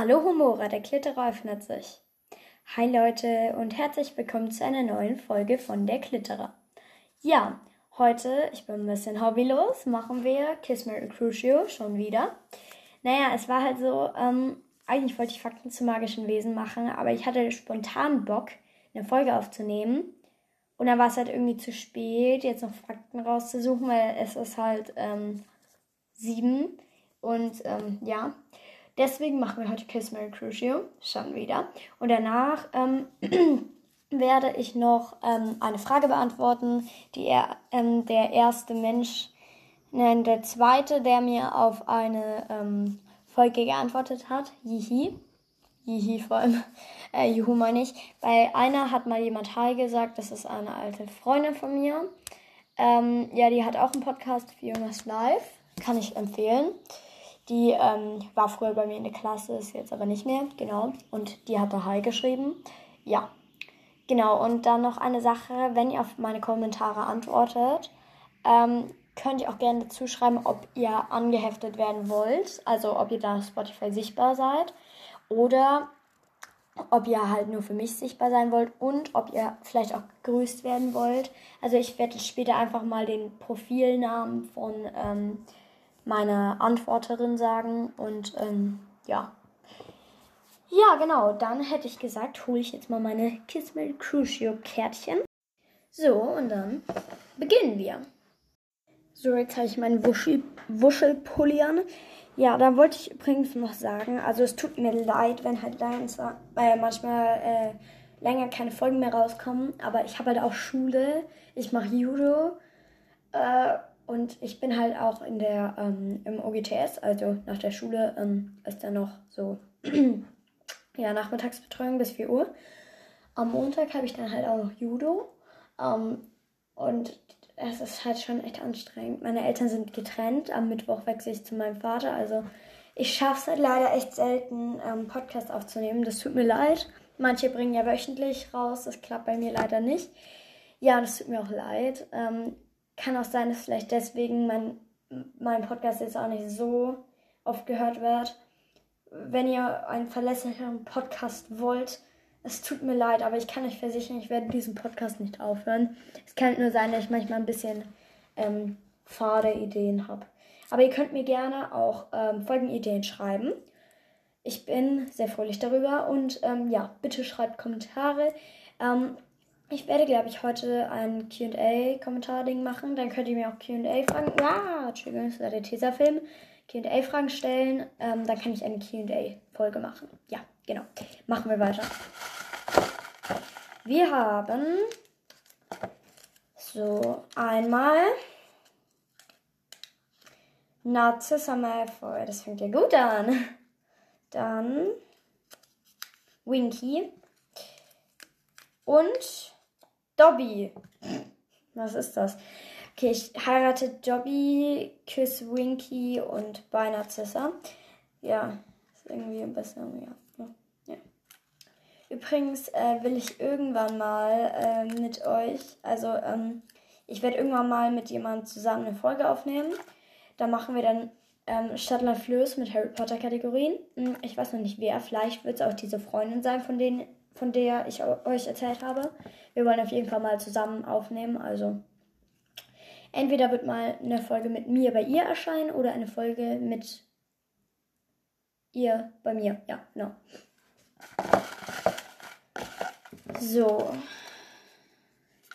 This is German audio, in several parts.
Hallo Humora, der Klitterer öffnet sich. Hi Leute und herzlich willkommen zu einer neuen Folge von der Klitterer. Ja, heute, ich bin ein bisschen hobbylos, machen wir Kiss Mary Crucio schon wieder. Naja, es war halt so, ähm, eigentlich wollte ich Fakten zu magischen Wesen machen, aber ich hatte spontan Bock, eine Folge aufzunehmen. Und dann war es halt irgendwie zu spät, jetzt noch Fakten rauszusuchen, weil es ist halt ähm, sieben. Und ähm, ja, deswegen machen wir heute Kiss Mary Crucio schon wieder. Und danach ähm, werde ich noch ähm, eine Frage beantworten, die er, ähm, der erste Mensch, nein, der zweite, der mir auf eine ähm, Folge geantwortet hat, Jihi. Jihi vor allem, äh, Juhu meine ich. Bei einer hat mal jemand Hi gesagt, das ist eine alte Freundin von mir. Ähm, ja, die hat auch einen Podcast, Fiona's Live, kann ich empfehlen. Die ähm, war früher bei mir in der Klasse, ist jetzt aber nicht mehr, genau. Und die hatte Hi geschrieben. Ja, genau. Und dann noch eine Sache, wenn ihr auf meine Kommentare antwortet, ähm, könnt ihr auch gerne dazu schreiben, ob ihr angeheftet werden wollt, also ob ihr da auf Spotify sichtbar seid oder ob ihr halt nur für mich sichtbar sein wollt und ob ihr vielleicht auch gegrüßt werden wollt. Also ich werde später einfach mal den Profilnamen von ähm, meiner Antworterin sagen und ähm, ja. Ja, genau, dann hätte ich gesagt, hole ich jetzt mal meine Kiss Me Crucio Kärtchen. So, und dann beginnen wir. So, jetzt habe ich meinen Wuschel, Wuschelpulli an. Ja, da wollte ich übrigens noch sagen, also es tut mir leid, wenn halt äh, manchmal äh, länger keine Folgen mehr rauskommen, aber ich habe halt auch Schule, ich mache Judo äh, und ich bin halt auch in der ähm, im OGTS, also nach der Schule ähm, ist dann noch so ja Nachmittagsbetreuung bis 4 Uhr. Am Montag habe ich dann halt auch noch Judo ähm, und es ist halt schon echt anstrengend. Meine Eltern sind getrennt. Am Mittwoch wechsle ich zu meinem Vater. Also ich schaffe es halt leider echt selten, ähm, Podcast aufzunehmen. Das tut mir leid. Manche bringen ja wöchentlich raus. Das klappt bei mir leider nicht. Ja, das tut mir auch leid. Ähm, kann auch sein, dass vielleicht deswegen mein, mein Podcast jetzt auch nicht so oft gehört wird. Wenn ihr einen verlässlichen Podcast wollt, es tut mir leid, aber ich kann euch versichern, ich werde diesen Podcast nicht aufhören. Es kann nur sein, dass ich manchmal ein bisschen ähm, fade Ideen habe. Aber ihr könnt mir gerne auch ähm, Folgenideen schreiben. Ich bin sehr fröhlich darüber und ähm, ja, bitte schreibt Kommentare. Ähm, ich werde, glaube ich, heute ein QA-Kommentar-Ding machen. Dann könnt ihr mir auch QA-Fragen. Ja, Entschuldigung, das war der Tesafilm. QA-Fragen stellen. Ähm, dann kann ich eine QA-Folge machen. Ja, genau. Machen wir weiter. Wir haben so einmal Narcissa Malfoy. Das fängt ja gut an. Dann Winky und Dobby. Was ist das? Okay, ich heirate Dobby, küsse Winky und bei Narcissa. Ja, ist irgendwie ein bisschen, ja. Übrigens äh, will ich irgendwann mal äh, mit euch, also ähm, ich werde irgendwann mal mit jemandem zusammen eine Folge aufnehmen. Da machen wir dann ähm, Stadtland Flöß mit Harry Potter Kategorien. Hm, ich weiß noch nicht wer, vielleicht wird es auch diese Freundin sein, von, denen, von der ich euch erzählt habe. Wir wollen auf jeden Fall mal zusammen aufnehmen, also entweder wird mal eine Folge mit mir bei ihr erscheinen oder eine Folge mit ihr bei mir. Ja, genau. So.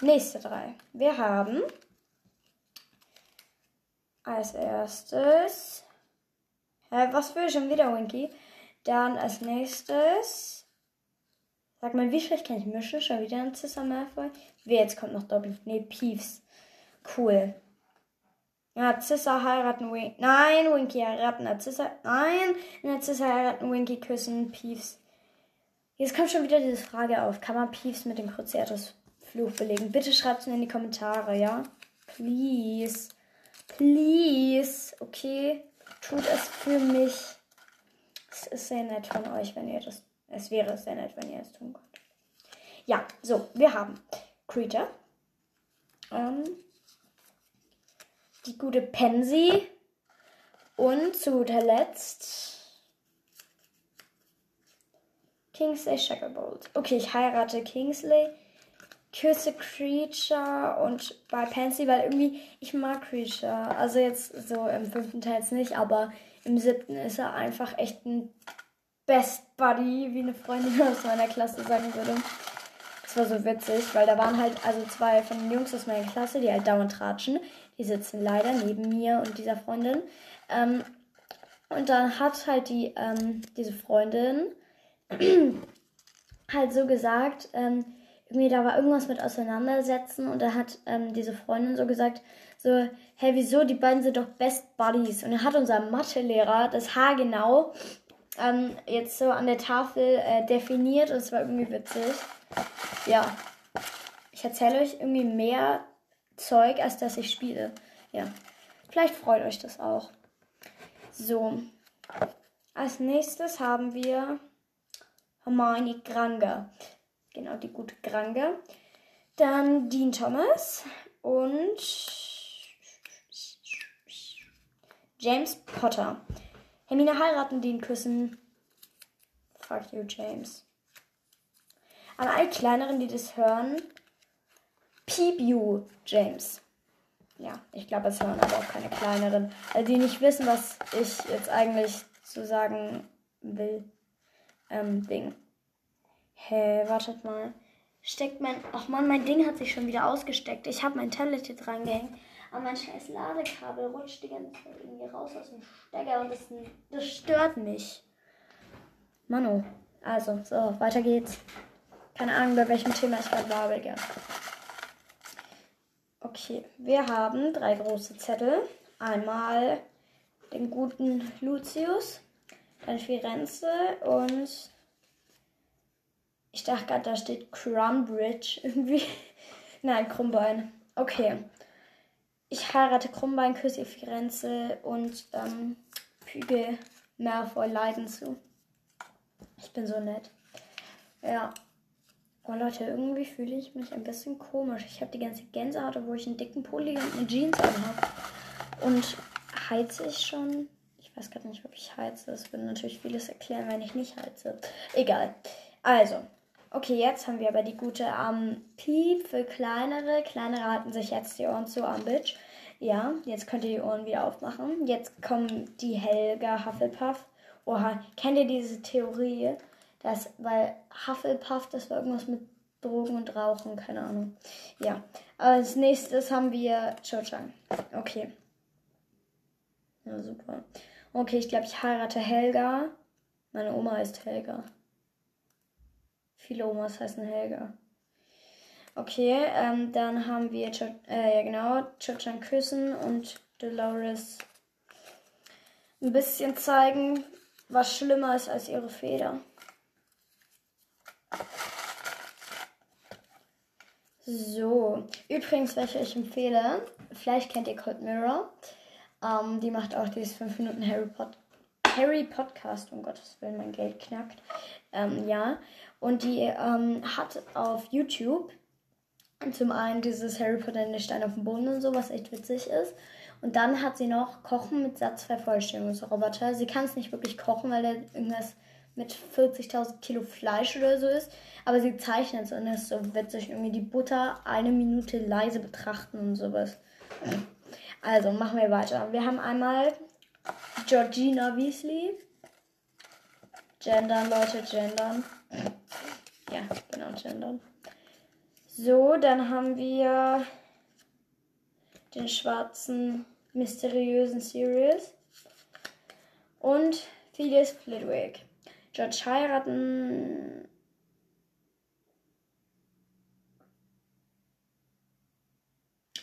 Nächste drei. Wir haben als erstes. Hä, was will schon wieder, Winky? Dann als nächstes. Sag mal, wie schlecht kann ich mischen? Schon wieder ein Cissa Malfoy? Wie, jetzt kommt noch Dobby. Nee, Peeves. Cool. Ja, Cissa heiraten Winky. Nein, Winky heiraten. Cissa. Nein, Cissa heiraten Winky küssen. Peeves. Jetzt kommt schon wieder diese Frage auf. Kann man Peeves mit dem Cruciatus-Fluch belegen? Bitte schreibt es mir in die Kommentare, ja? Please. Please. Okay. Tut es für mich. Es ist sehr nett von euch, wenn ihr das. Es wäre sehr nett, wenn ihr es tun könnt. Ja, so, wir haben Creature. Ähm, die gute Pansy. Und zu guter Letzt Kingsley Shacklebolt. Okay, ich heirate Kingsley, küsse Creature und bei Pansy, weil irgendwie ich mag Creature. Also jetzt so im fünften Teil jetzt nicht, aber im siebten ist er einfach echt ein Best Buddy, wie eine Freundin aus meiner Klasse sagen würde. Das war so witzig, weil da waren halt also zwei von den Jungs aus meiner Klasse, die halt dauernd tratschen. Die sitzen leider neben mir und dieser Freundin. Ähm, und dann hat halt die, ähm, diese Freundin halt so gesagt, ähm, irgendwie da war irgendwas mit Auseinandersetzen und da hat ähm, diese Freundin so gesagt, so, hey, wieso, die beiden sind doch Best Buddies. Und dann hat unser Mathelehrer das Haar genau ähm, jetzt so an der Tafel äh, definiert und es war irgendwie witzig. Ja, ich erzähle euch irgendwie mehr Zeug, als dass ich spiele. Ja, vielleicht freut euch das auch. So, als nächstes haben wir Hermione Granger. Genau, die gute Granger. Dann Dean Thomas und James Potter. Hermine heiraten, Dean küssen. Fuck you, James. An alle kleineren, die das hören, Peep you, James. Ja, ich glaube, es hören aber auch keine kleineren, also die nicht wissen, was ich jetzt eigentlich zu sagen will. Ähm, Ding. Hä, hey, wartet mal. Steckt mein. Ach man, mein Ding hat sich schon wieder ausgesteckt. Ich habe mein Tablet hier dran gehängt. Aber mein scheiß Ladekabel rutscht die ganze Zeit irgendwie raus aus dem Stecker und das, das stört mich. Mano. Also, so, weiter geht's. Keine Ahnung, bei welchem Thema ich gerade babel, gell. Okay, wir haben drei große Zettel. Einmal den guten Lucius, dann Firenze und ich dachte gerade, da steht Crumbridge irgendwie. Nein, Krummbein. Okay. Ich heirate Krummbein, küsse Firenze und ähm, füge Malfoy Leiden zu. Ich bin so nett. Ja. Oh Leute, irgendwie fühle ich mich ein bisschen komisch. Ich habe die ganze Gänsehaut, wo ich einen dicken Pulli und eine Jeans anhabe. Und heize ich schon? Ich weiß gerade nicht, ob ich heize. Das würde natürlich vieles erklären, wenn ich nicht heize. Egal. Also, Okay, jetzt haben wir aber die gute ähm, Piep für kleinere. Kleinere halten sich jetzt die Ohren zu am. Ja, jetzt könnt ihr die Ohren wieder aufmachen. Jetzt kommen die Helga Hufflepuff. Oha, kennt ihr diese Theorie, dass, weil Hufflepuff, das war irgendwas mit Drogen und Rauchen, keine Ahnung. Ja, als nächstes haben wir Cho Chang. Okay. Ja, super. Okay, ich glaube, ich heirate Helga. Meine Oma ist Helga. Viele Omas heißen Helga. Okay, ähm, dann haben wir, Ch äh, ja genau, Chochan küssen und Dolores ein bisschen zeigen, was schlimmer ist als ihre Feder. So, übrigens, welche ich empfehle, vielleicht kennt ihr Cold Mirror. Ähm, die macht auch dieses 5 Minuten Harry, Pod Harry Podcast, um Gottes Willen, mein Geld knackt. Ähm, ja, und die ähm, hat auf YouTube zum einen dieses Harry Potter in der Stein auf dem Boden und so, was echt witzig ist. Und dann hat sie noch Kochen mit Satzvervollständigungsroboter. Sie kann es nicht wirklich kochen, weil da irgendwas mit 40.000 Kilo Fleisch oder so ist. Aber sie zeichnet es und es ist so witzig. Irgendwie die Butter eine Minute leise betrachten und sowas. Also machen wir weiter. Wir haben einmal Georgina Weasley. Gendern, Leute, gendern. Ja, genau, gendern. So, dann haben wir den schwarzen, mysteriösen Sirius. Und Phileas Flitwick. George heiraten.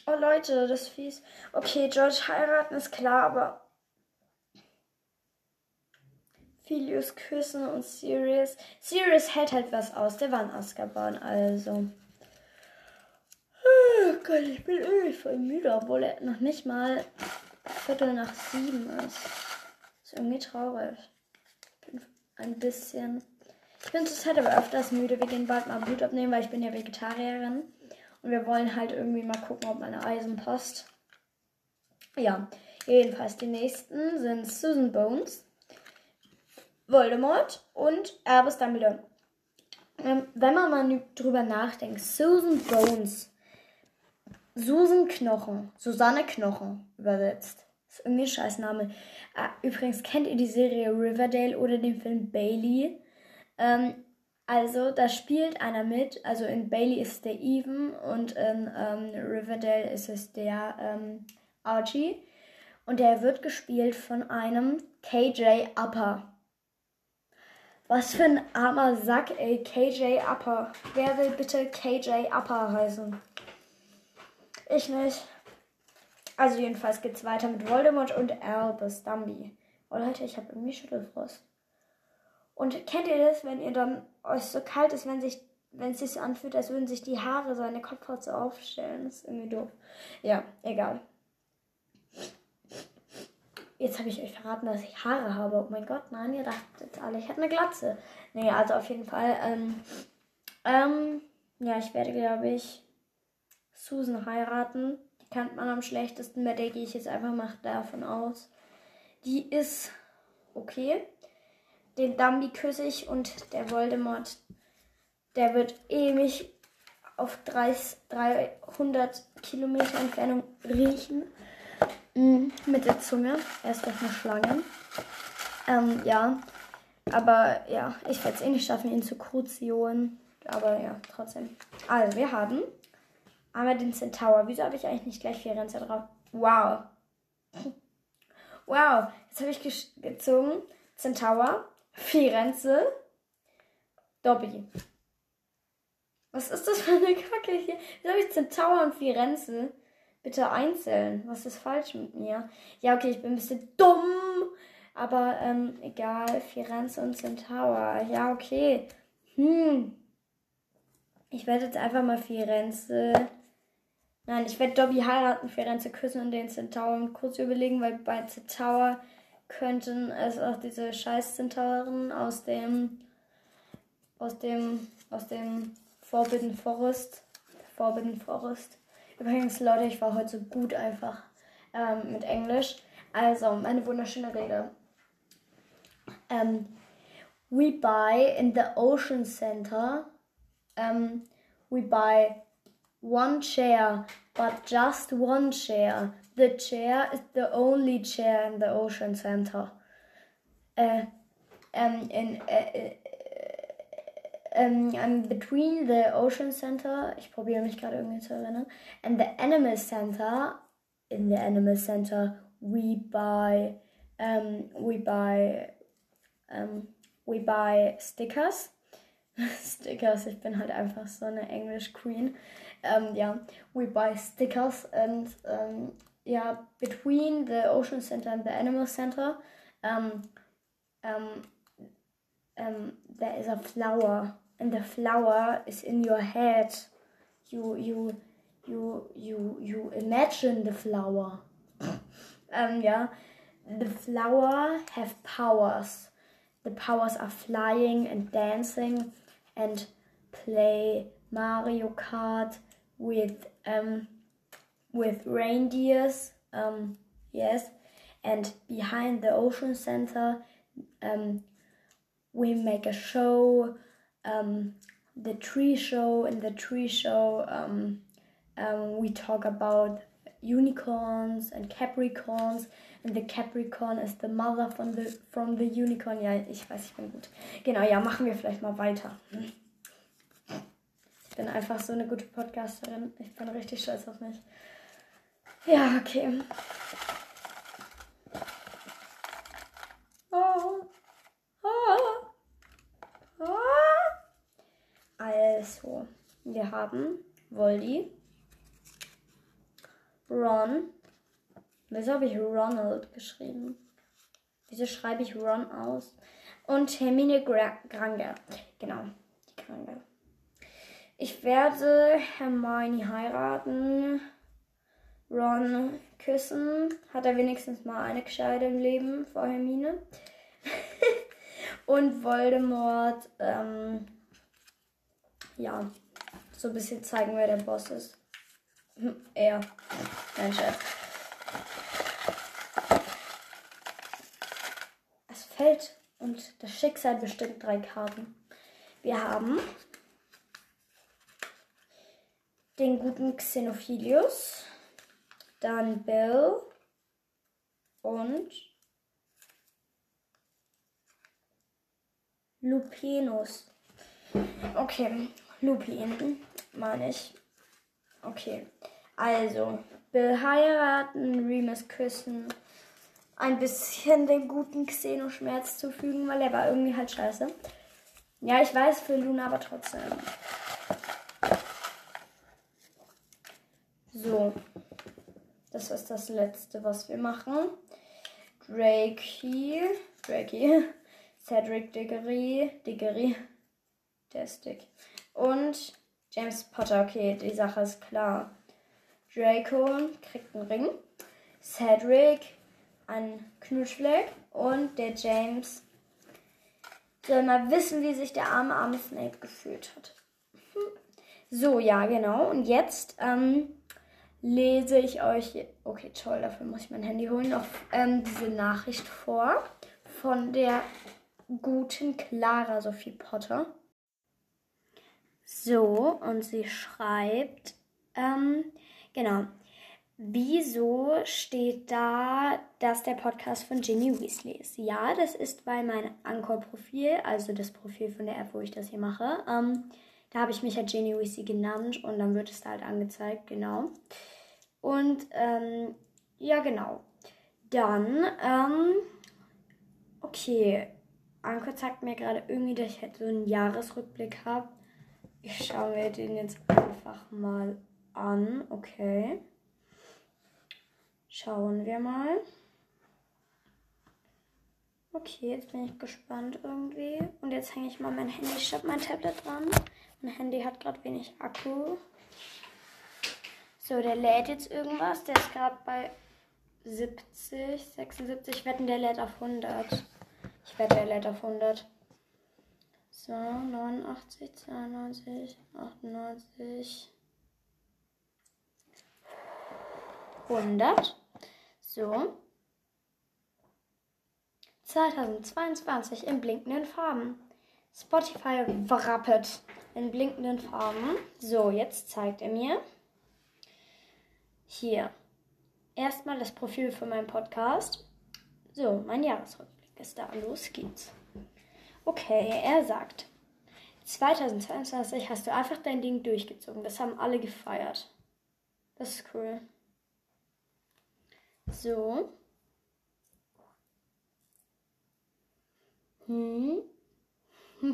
Oh Leute, das ist fies. Okay, George heiraten ist klar, aber Philius küssen und Sirius. Sirius hält halt was aus. Der war in Azkaban, also. Oh Gott, ich bin irgendwie voll müde, obwohl er noch nicht mal Viertel nach sieben ist. Ist irgendwie traurig. Ich bin ein bisschen. Ich bin zurzeit aber öfters müde. Wir gehen bald mal Blut abnehmen, weil ich bin ja Vegetarierin. Und wir wollen halt irgendwie mal gucken, ob meine Eisen passt. Ja, jedenfalls die nächsten sind Susan Bones. Voldemort und Albus Dumbledore. Ähm, wenn man mal drüber nachdenkt, Susan Bones, Susan Knochen, Susanne Knochen übersetzt. Das ist irgendwie ein Scheißname. Ah, übrigens, kennt ihr die Serie Riverdale oder den Film Bailey? Ähm, also, da spielt einer mit. Also in Bailey ist der Even und in ähm, Riverdale ist es der ähm, Archie. Und der wird gespielt von einem KJ Upper. Was für ein armer Sack, ey. KJ Upper. Wer will bitte KJ Upper heißen? Ich nicht. Also jedenfalls geht's weiter mit Voldemort und Albus Dumby. Oh Leute, ich habe irgendwie Schüttelfrost. Und kennt ihr das, wenn ihr dann euch so kalt ist, wenn sich wenn es sich so anfühlt, als würden sich die Haare so eine Kopfhaut so aufstellen? Das ist irgendwie doof. Ja, egal. Jetzt habe ich euch verraten, dass ich Haare habe. Oh mein Gott, nein, ihr dachtet jetzt alle, ich habe eine Glatze. Nee, also auf jeden Fall. Ähm, ähm, ja, ich werde, glaube ich, Susan heiraten. Die kennt man am schlechtesten, bei der gehe ich jetzt einfach mal davon aus. Die ist okay. Den Dumby küsse ich und der Voldemort, der wird ewig auf 30, 300 Kilometer Entfernung riechen. Mm, mit der Zunge. Er ist doch eine Schlange. Ähm, ja. Aber ja, ich werde es eh nicht schaffen, ihn zu kruzieren. Aber ja, trotzdem. Also, wir haben einmal den Centaur. Wieso habe ich eigentlich nicht gleich Firenze drauf? Wow. Wow. Jetzt habe ich gezogen. Centaur, Firenze, Dobby. Was ist das für eine Kacke hier? Wieso habe ich Centaur und Firenze? Bitte einzeln. Was ist falsch mit mir? Ja, okay, ich bin ein bisschen dumm. Aber ähm, egal. Firenze und Centaur. Ja, okay. Hm. Ich werde jetzt einfach mal Firenze. Nein, ich werde Dobby heiraten, Firenze küssen und den Zentauren kurz überlegen, weil bei Centaur könnten es auch diese scheiß Zentauren aus dem aus dem aus dem Forbidden Forest Forbidden Forest Übrigens, Leute, ich war heute so gut einfach ähm, mit Englisch. Also, meine wunderschöne Rede. Um, ähm, we buy in the Ocean Center. Um, ähm, we buy one chair, but just one chair. The chair is the only chair in the Ocean Center. Uh, um, in, uh, um, I'm between the Ocean Center, ich probiere mich gerade irgendwie zu erinnern, and the Animal Center. In the Animal Center, we buy, um, we buy, um, we buy stickers. stickers, ich bin halt einfach so eine English Queen. Um, yeah, we buy stickers and um, yeah, between the Ocean Center and the Animal Center, um, there is a flower and the flower is in your head. You you you you you imagine the flower. um yeah. The flower have powers. The powers are flying and dancing and play Mario Kart with um with reindeers. Um yes. And behind the ocean center um we make a show um, the tree show. In the tree show, um, um, we talk about unicorns and Capricorns. And the Capricorn is the mother from the, from the unicorn. Ja, ich weiß, ich bin gut. Genau, ja, machen wir vielleicht mal weiter. Ich bin einfach so eine gute Podcasterin. Ich bin richtig stolz auf mich. Ja, okay. Oh. Oh. Also, wir haben Voldy, Ron. Wieso habe ich Ronald geschrieben? Wieso schreibe ich Ron aus? Und Hermine Gra Granger. Genau, die Granger. Ich werde Hermione heiraten. Ron küssen. Hat er wenigstens mal eine gescheite im Leben vor Hermine. Und Voldemort ähm, ja, so ein bisschen zeigen, wer der Boss ist. Hm, er. Mein Chef. Es fällt und das Schicksal bestimmt drei Karten. Wir haben den guten Xenophilius, dann Bill und Lupinus. Okay, Lupin, meine ich. Okay, also Bill heiraten, Remus küssen, ein bisschen den guten Xeno Schmerz zufügen, weil er war irgendwie halt scheiße. Ja, ich weiß für Luna, aber trotzdem. So. Das ist das letzte, was wir machen. Drakey. Drakey. Cedric Diggory. Diggory. Der ist dick. Und James Potter. Okay, die Sache ist klar. Draco kriegt einen Ring. Cedric ein Knutschfleck. Und der James soll mal wissen, wie sich der arme, arme Snape gefühlt hat. So, ja, genau. Und jetzt ähm, lese ich euch, okay, toll, dafür muss ich mein Handy holen, noch ähm, diese Nachricht vor von der guten Clara Sophie Potter. So, und sie schreibt, ähm, genau, wieso steht da, dass der Podcast von Ginny Weasley ist? Ja, das ist, weil mein Anchor-Profil, also das Profil von der App, wo ich das hier mache, ähm, da habe ich mich ja Ginny Weasley genannt und dann wird es da halt angezeigt, genau. Und ähm, ja, genau. Dann, ähm, okay. Anko zeigt mir gerade irgendwie, dass ich halt so einen Jahresrückblick habe. Ich schaue mir den jetzt einfach mal an. Okay. Schauen wir mal. Okay, jetzt bin ich gespannt irgendwie. Und jetzt hänge ich mal mein Handy statt mein Tablet dran. Mein Handy hat gerade wenig Akku. So, der lädt jetzt irgendwas. Der ist gerade bei 70, 76. Wetten, der lädt auf 100. Ich wette, der lädt auf 100. So, 89, 92, 98. 100. So. 2022 in blinkenden Farben. Spotify wrappet in blinkenden Farben. So, jetzt zeigt er mir hier erstmal das Profil für meinen Podcast. So, mein Jahresrückblick ist da. Los geht's. Okay, er sagt, 2022 hast du einfach dein Ding durchgezogen. Das haben alle gefeiert. Das ist cool. So. Hm.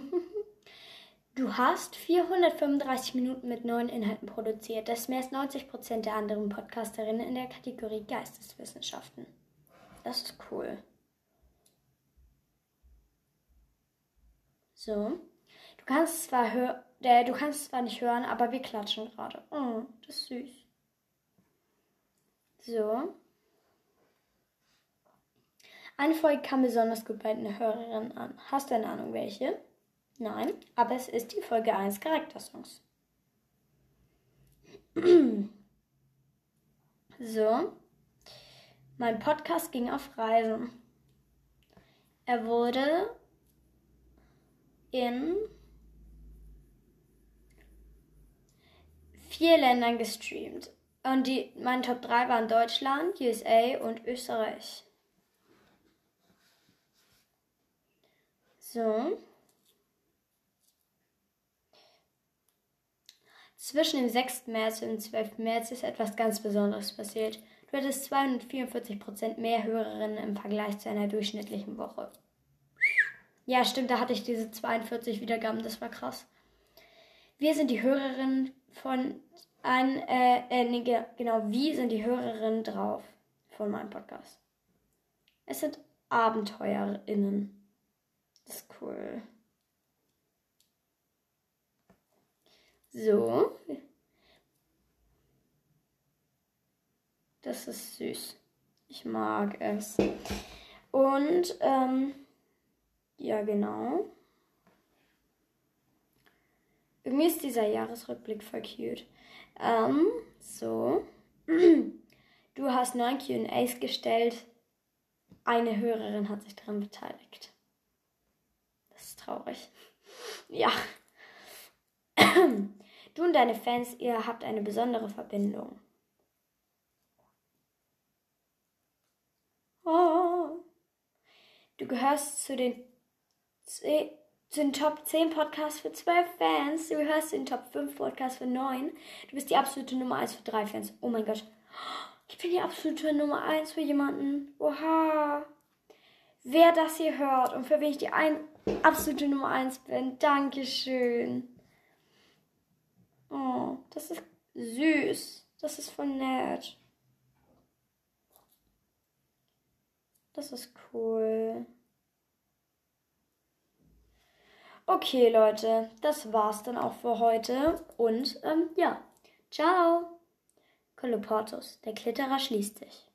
Du hast 435 Minuten mit neuen Inhalten produziert. Das ist mehr als 90 Prozent der anderen Podcasterinnen in der Kategorie Geisteswissenschaften. Das ist cool. So. Du kannst zwar hör äh, du kannst zwar nicht hören, aber wir klatschen gerade. Oh, das ist süß. So. Eine Folge kam besonders gut bei den Hörerinnen an. Hast du eine Ahnung, welche? Nein, aber es ist die Folge 1 Charaktersongs. so. Mein Podcast ging auf Reisen. Er wurde in vier Ländern gestreamt. Und die, meine Top 3 waren Deutschland, USA und Österreich. So. Zwischen dem 6. März und dem 12. März ist etwas ganz Besonderes passiert. Du hattest 244% mehr Hörerinnen im Vergleich zu einer durchschnittlichen Woche. Ja, stimmt, da hatte ich diese 42 Wiedergaben, das war krass. Wir sind die Hörerinnen von ein, äh, äh, nee, genau, wie sind die Hörerinnen drauf von meinem Podcast? Es sind AbenteurerInnen. Das ist cool. So. Das ist süß. Ich mag es. Und, ähm, ja, genau. Irgendwie ist dieser Jahresrückblick voll cute. Ähm, so. Du hast neun QAs gestellt. Eine Hörerin hat sich daran beteiligt. Das ist traurig. Ja. Du und deine Fans, ihr habt eine besondere Verbindung. Oh. Du gehörst zu den, zu den Top 10 Podcasts für 12 Fans. Du gehörst zu den Top 5 Podcasts für 9. Du bist die absolute Nummer 1 für 3 Fans. Oh mein Gott. Ich bin die absolute Nummer 1 für jemanden. Oha. Wer das hier hört und für wen ich die ein absolute Nummer 1 bin. Dankeschön. Oh, das ist süß. Das ist voll nett. Das ist cool. Okay, Leute, das war's dann auch für heute. Und ähm, ja, ciao. Koloportus, der Klitterer schließt sich.